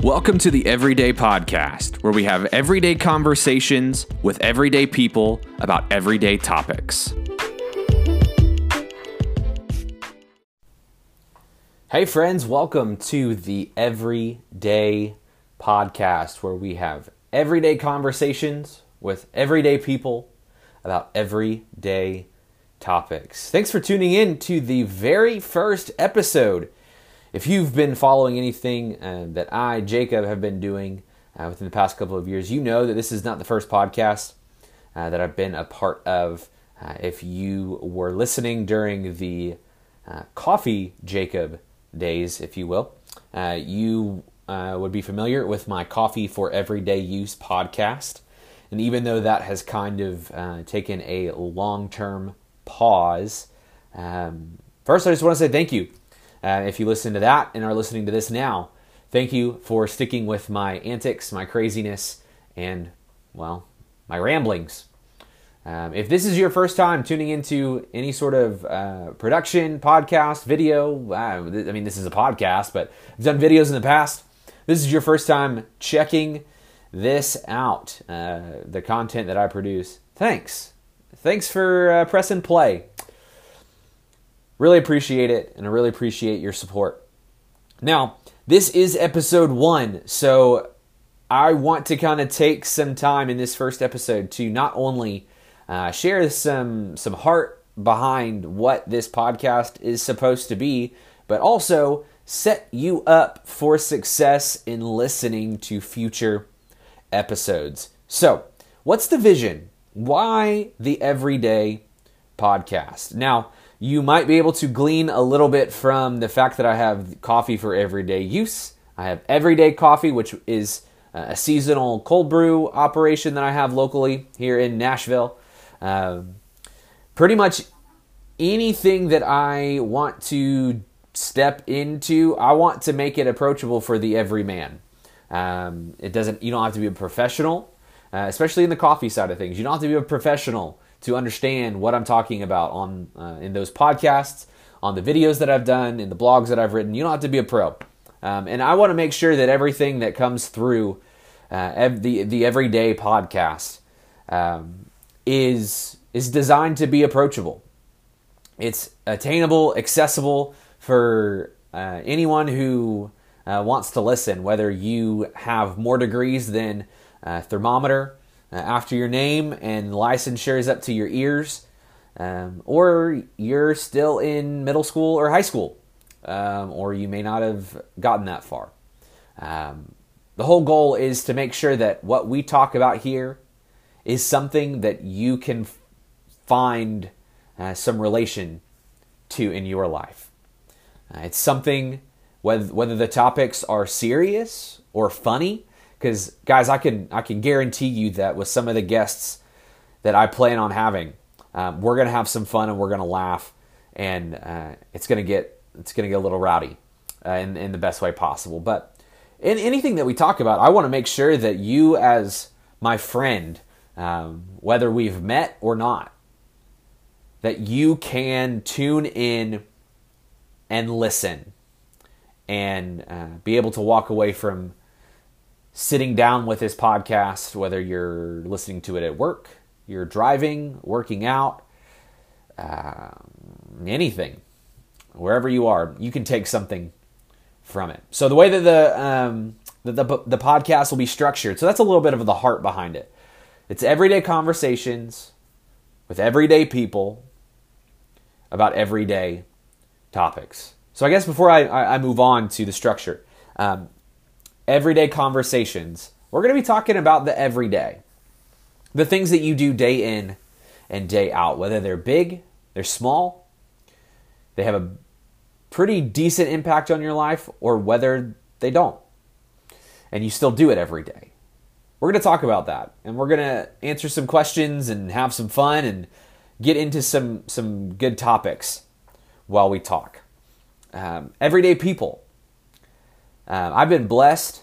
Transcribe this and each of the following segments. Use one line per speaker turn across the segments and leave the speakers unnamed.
Welcome to the Everyday Podcast, where we have everyday conversations with everyday people about everyday topics. Hey, friends, welcome to the Everyday Podcast, where we have everyday conversations with everyday people about everyday topics. Thanks for tuning in to the very first episode if you've been following anything uh, that I, Jacob, have been doing uh, within the past couple of years, you know that this is not the first podcast uh, that I've been a part of. Uh, if you were listening during the uh, Coffee Jacob days, if you will, uh, you would be familiar with my Coffee for Everyday Use podcast. And even though that has kind of taken a long term pause, um, first I just want to say thank you uh, if you listen to that and are listening to this now, thank you for sticking with my antics, my craziness, and, well, my ramblings. Um, if this is your first time tuning into any sort of uh, production, podcast, video, uh, I mean, this is a podcast, but I've done videos in the past. This is your first time checking this out, uh, the content that I produce. Thanks. Thanks for uh, pressing play. Really appreciate it, and I really appreciate your support. Now, this is episode one, so I want to kind of take some time in this first episode to not only uh, share some some heart behind what this podcast is supposed to be, but also set you up for success in listening to future episodes. So, what's the vision? Why the everyday podcast? Now, you might be able to glean a little bit from the fact that I have coffee for everyday use. I have everyday coffee, which is a seasonal cold brew operation that I have locally here in Nashville. Um, pretty much anything that I want to step into, I want to make it approachable for the everyman. Um, it doesn't. You don't have to be a professional, uh, especially in the coffee side of things. You don't have to be a professional to understand what I'm talking about on uh, in those podcasts, on the videos that I've done, in the blogs that I've written. You don't have to be a pro, um, and I want to make sure that everything that comes through uh, ev- the the everyday podcast um, is is designed to be approachable. It's attainable, accessible for uh, anyone who uh, wants to listen. Whether you have more degrees than a thermometer uh, after your name and licensure is up to your ears, um, or you're still in middle school or high school, um, or you may not have gotten that far. Um, the whole goal is to make sure that what we talk about here is something that you can find uh, some relation to in your life. Uh, it's something whether whether the topics are serious or funny because guys, I can I can guarantee you that with some of the guests that I plan on having, um, we're gonna have some fun and we're gonna laugh, and uh, it's gonna get it's gonna get a little rowdy uh, in in the best way possible. But in anything that we talk about, I want to make sure that you, as my friend, um, whether we've met or not, that you can tune in and listen and uh, be able to walk away from sitting down with this podcast, whether you're listening to it at work, you're driving, working out, uh, anything, wherever you are, you can take something from it. So the way that the, um, the, the the podcast will be structured, so that's a little bit of the heart behind it. It's everyday conversations with everyday people about everyday topics. So I guess before I, I move on to the structure, um, everyday conversations, we're going to be talking about the everyday. The things that you do day in and day out, whether they're big, they're small, they have a pretty decent impact on your life, or whether they don't. And you still do it every day. We're going to talk about that and we're going to answer some questions and have some fun and get into some, some good topics while we talk. Um, everyday people um, I've been blessed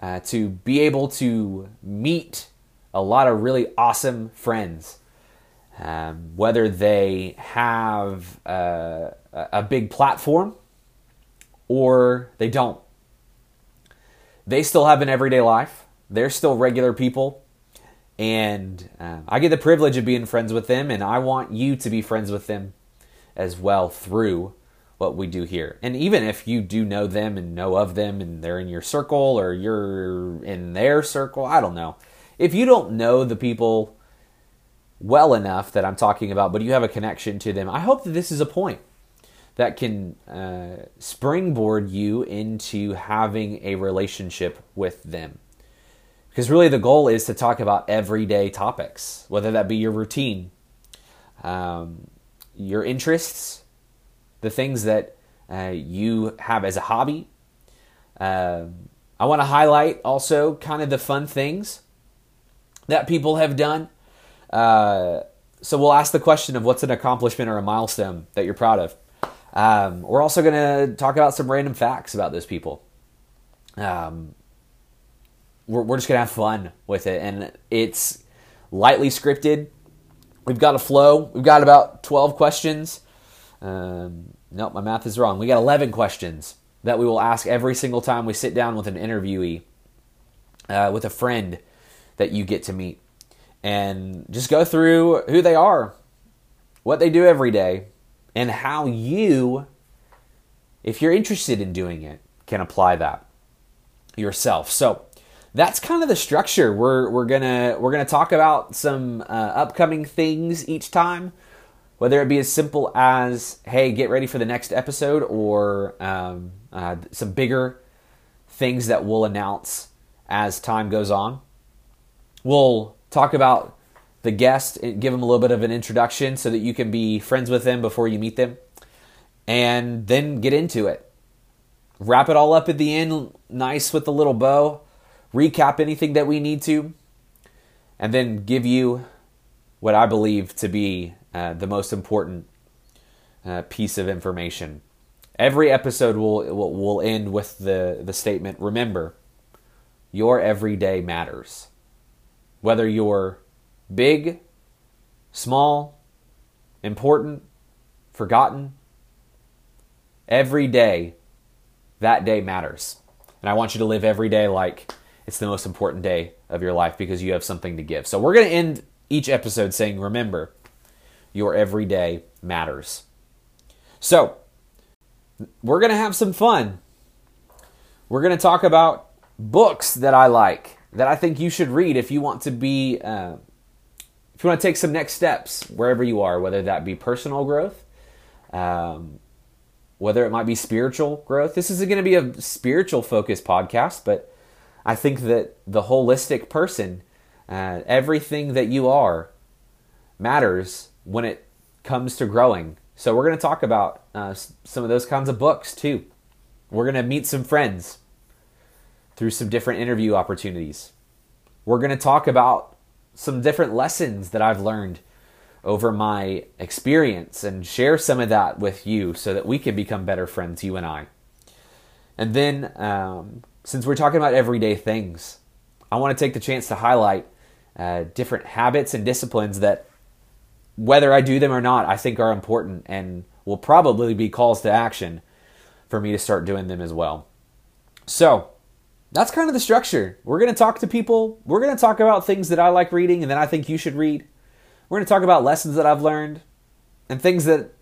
uh, to be able to meet a lot of really awesome friends. Um, whether they have uh, a big platform or they don't. they still have an everyday life. They're still regular people. And uh, I get the privilege of being friends with them, and I want you to be friends with them as well through what we do here. And even if you do know them and know of them and they're in your circle or you're in their circle, I don't know. If you don't know the people well enough that I'm talking about, but you have a connection to them, I hope that this is a point that can uh, springboard you into having a relationship with them. Because really, the goal is to talk about everyday topics, whether that be your routine, um, your interests, the things that uh, you have as a hobby. Um, I want to highlight also kind of the fun things that people have done. Uh, so we'll ask the question of what's an accomplishment or a milestone that you're proud of. Um, we're also going to talk about some random facts about those people. Um, we're, we're just going to have fun with it. And it's lightly scripted. We've got a flow. We've got about 12 questions. Um, nope, my math is wrong. We got 11 questions that we will ask every single time we sit down with an interviewee, uh, with a friend that you get to meet. And just go through who they are, what they do every day, and how you, if you're interested in doing it, can apply that yourself. So, that's kind of the structure. We're we're gonna we're gonna talk about some uh, upcoming things each time, whether it be as simple as hey, get ready for the next episode, or um, uh, some bigger things that we'll announce as time goes on. We'll talk about the guest and give them a little bit of an introduction so that you can be friends with them before you meet them, and then get into it. Wrap it all up at the end, nice with a little bow recap anything that we need to, and then give you what I believe to be uh, the most important uh, piece of information. Every episode will, will will end with the the statement: Remember, your everyday matters. Whether you're big, small, important, forgotten, every day, that day matters. And I want you to live every day like it's the most important day of your life because you have something to give. So we're going to end each episode saying, remember, your everyday matters. So we're going to have some fun. We're going to talk about books that I like, that I think you should read if you want to be, uh, if you want to take some next steps wherever you are, whether that be personal growth, um, whether it might be spiritual growth. This isn't going to be a spiritual focused podcast, but I think that the holistic person, uh, everything that you are, matters when it comes to growing. So we're going to talk about uh, some of those kinds of books too. We're going to meet some friends through some different interview opportunities. We're going to talk about some different lessons that I've learned over my experience and share some of that with you so that we can become better friends, you and I. And then um, since we're talking about everyday things, I want to take the chance to highlight uh, different habits and disciplines that, whether I do them or not, I think are important and will probably be calls to action for me to start doing them as well. So, that's kind of the structure. We're going to talk to people. We're going to talk about things that I like reading and that I think you should read. We're going to talk about lessons that I've learned and things that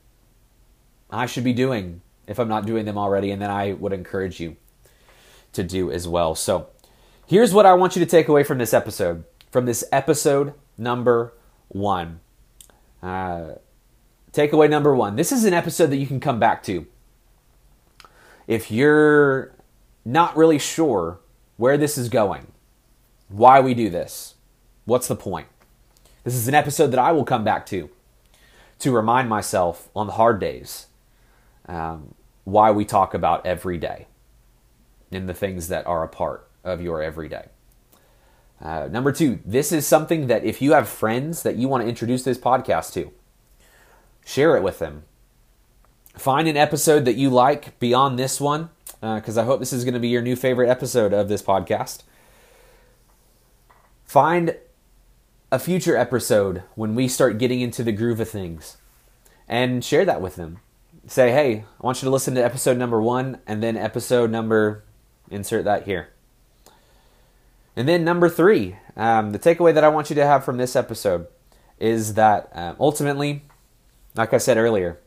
I should be doing if I'm not doing them already, and then I would encourage you to do as well. So, here's what I want you to take away from this episode, from this episode number one. Uh, takeaway number one this is an episode that you can come back to. If you're not really sure where this is going, why we do this, what's the point? This is an episode that I will come back to to remind myself on the hard days um, why we talk about every day and the things that are a part of your everyday. Uh, number two, this is something that if you have friends that you want to introduce this podcast to, share it with them. Find an episode that you like beyond this one, because uh, I hope this is going to be your new favorite episode of this podcast. Find a future episode when we start getting into the groove of things and share that with them. Say, hey, I want you to listen to episode number one and then episode number insert that here. And then number three, um, the takeaway that I want you to have from this episode is that um, ultimately, like I said earlier,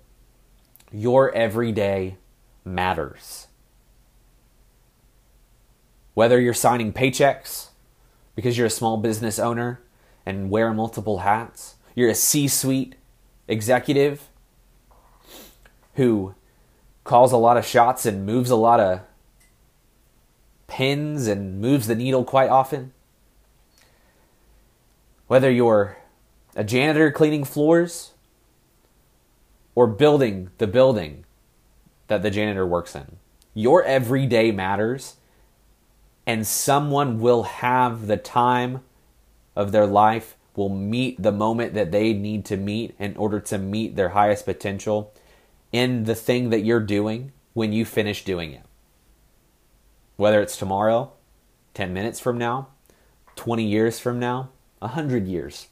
your everyday matters. Whether you're signing paychecks because you're a small business owner and wear multiple hats, you're a C suite executive who calls a lot of shots and moves a lot of pins and moves the needle quite often. Whether you're a janitor cleaning floors or building the building that the janitor works in, your everyday matters, and someone will have the time of their life, will meet the moment that they need to meet in order to meet their highest potential in the thing that you're doing when you finish doing it. Whether it's tomorrow, 10 minutes from now, 20 years from now, 100 years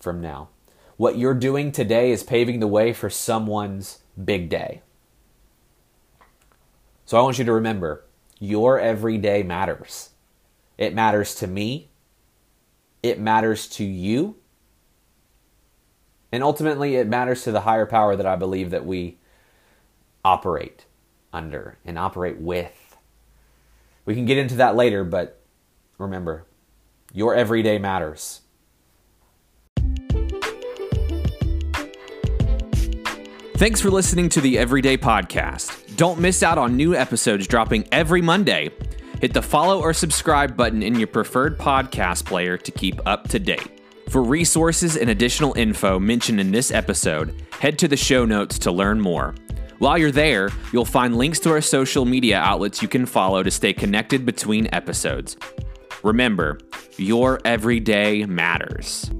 from now. What you're doing today is paving the way for someone's big day. So I want you to remember your everyday matters. It matters to me, it matters to you, and ultimately it matters to the higher power that I believe that we operate under and operate with. We can get into that later, but remember, your everyday matters.
Thanks for listening to the Everyday Podcast. Don't miss out on new episodes dropping every Monday. Hit the follow or subscribe button in your preferred podcast player to keep up to date. For resources and additional info mentioned in this episode, head to the show notes to learn more. While you're there, you'll find links to our social media outlets you can follow to stay connected between episodes. Remember, your everyday matters.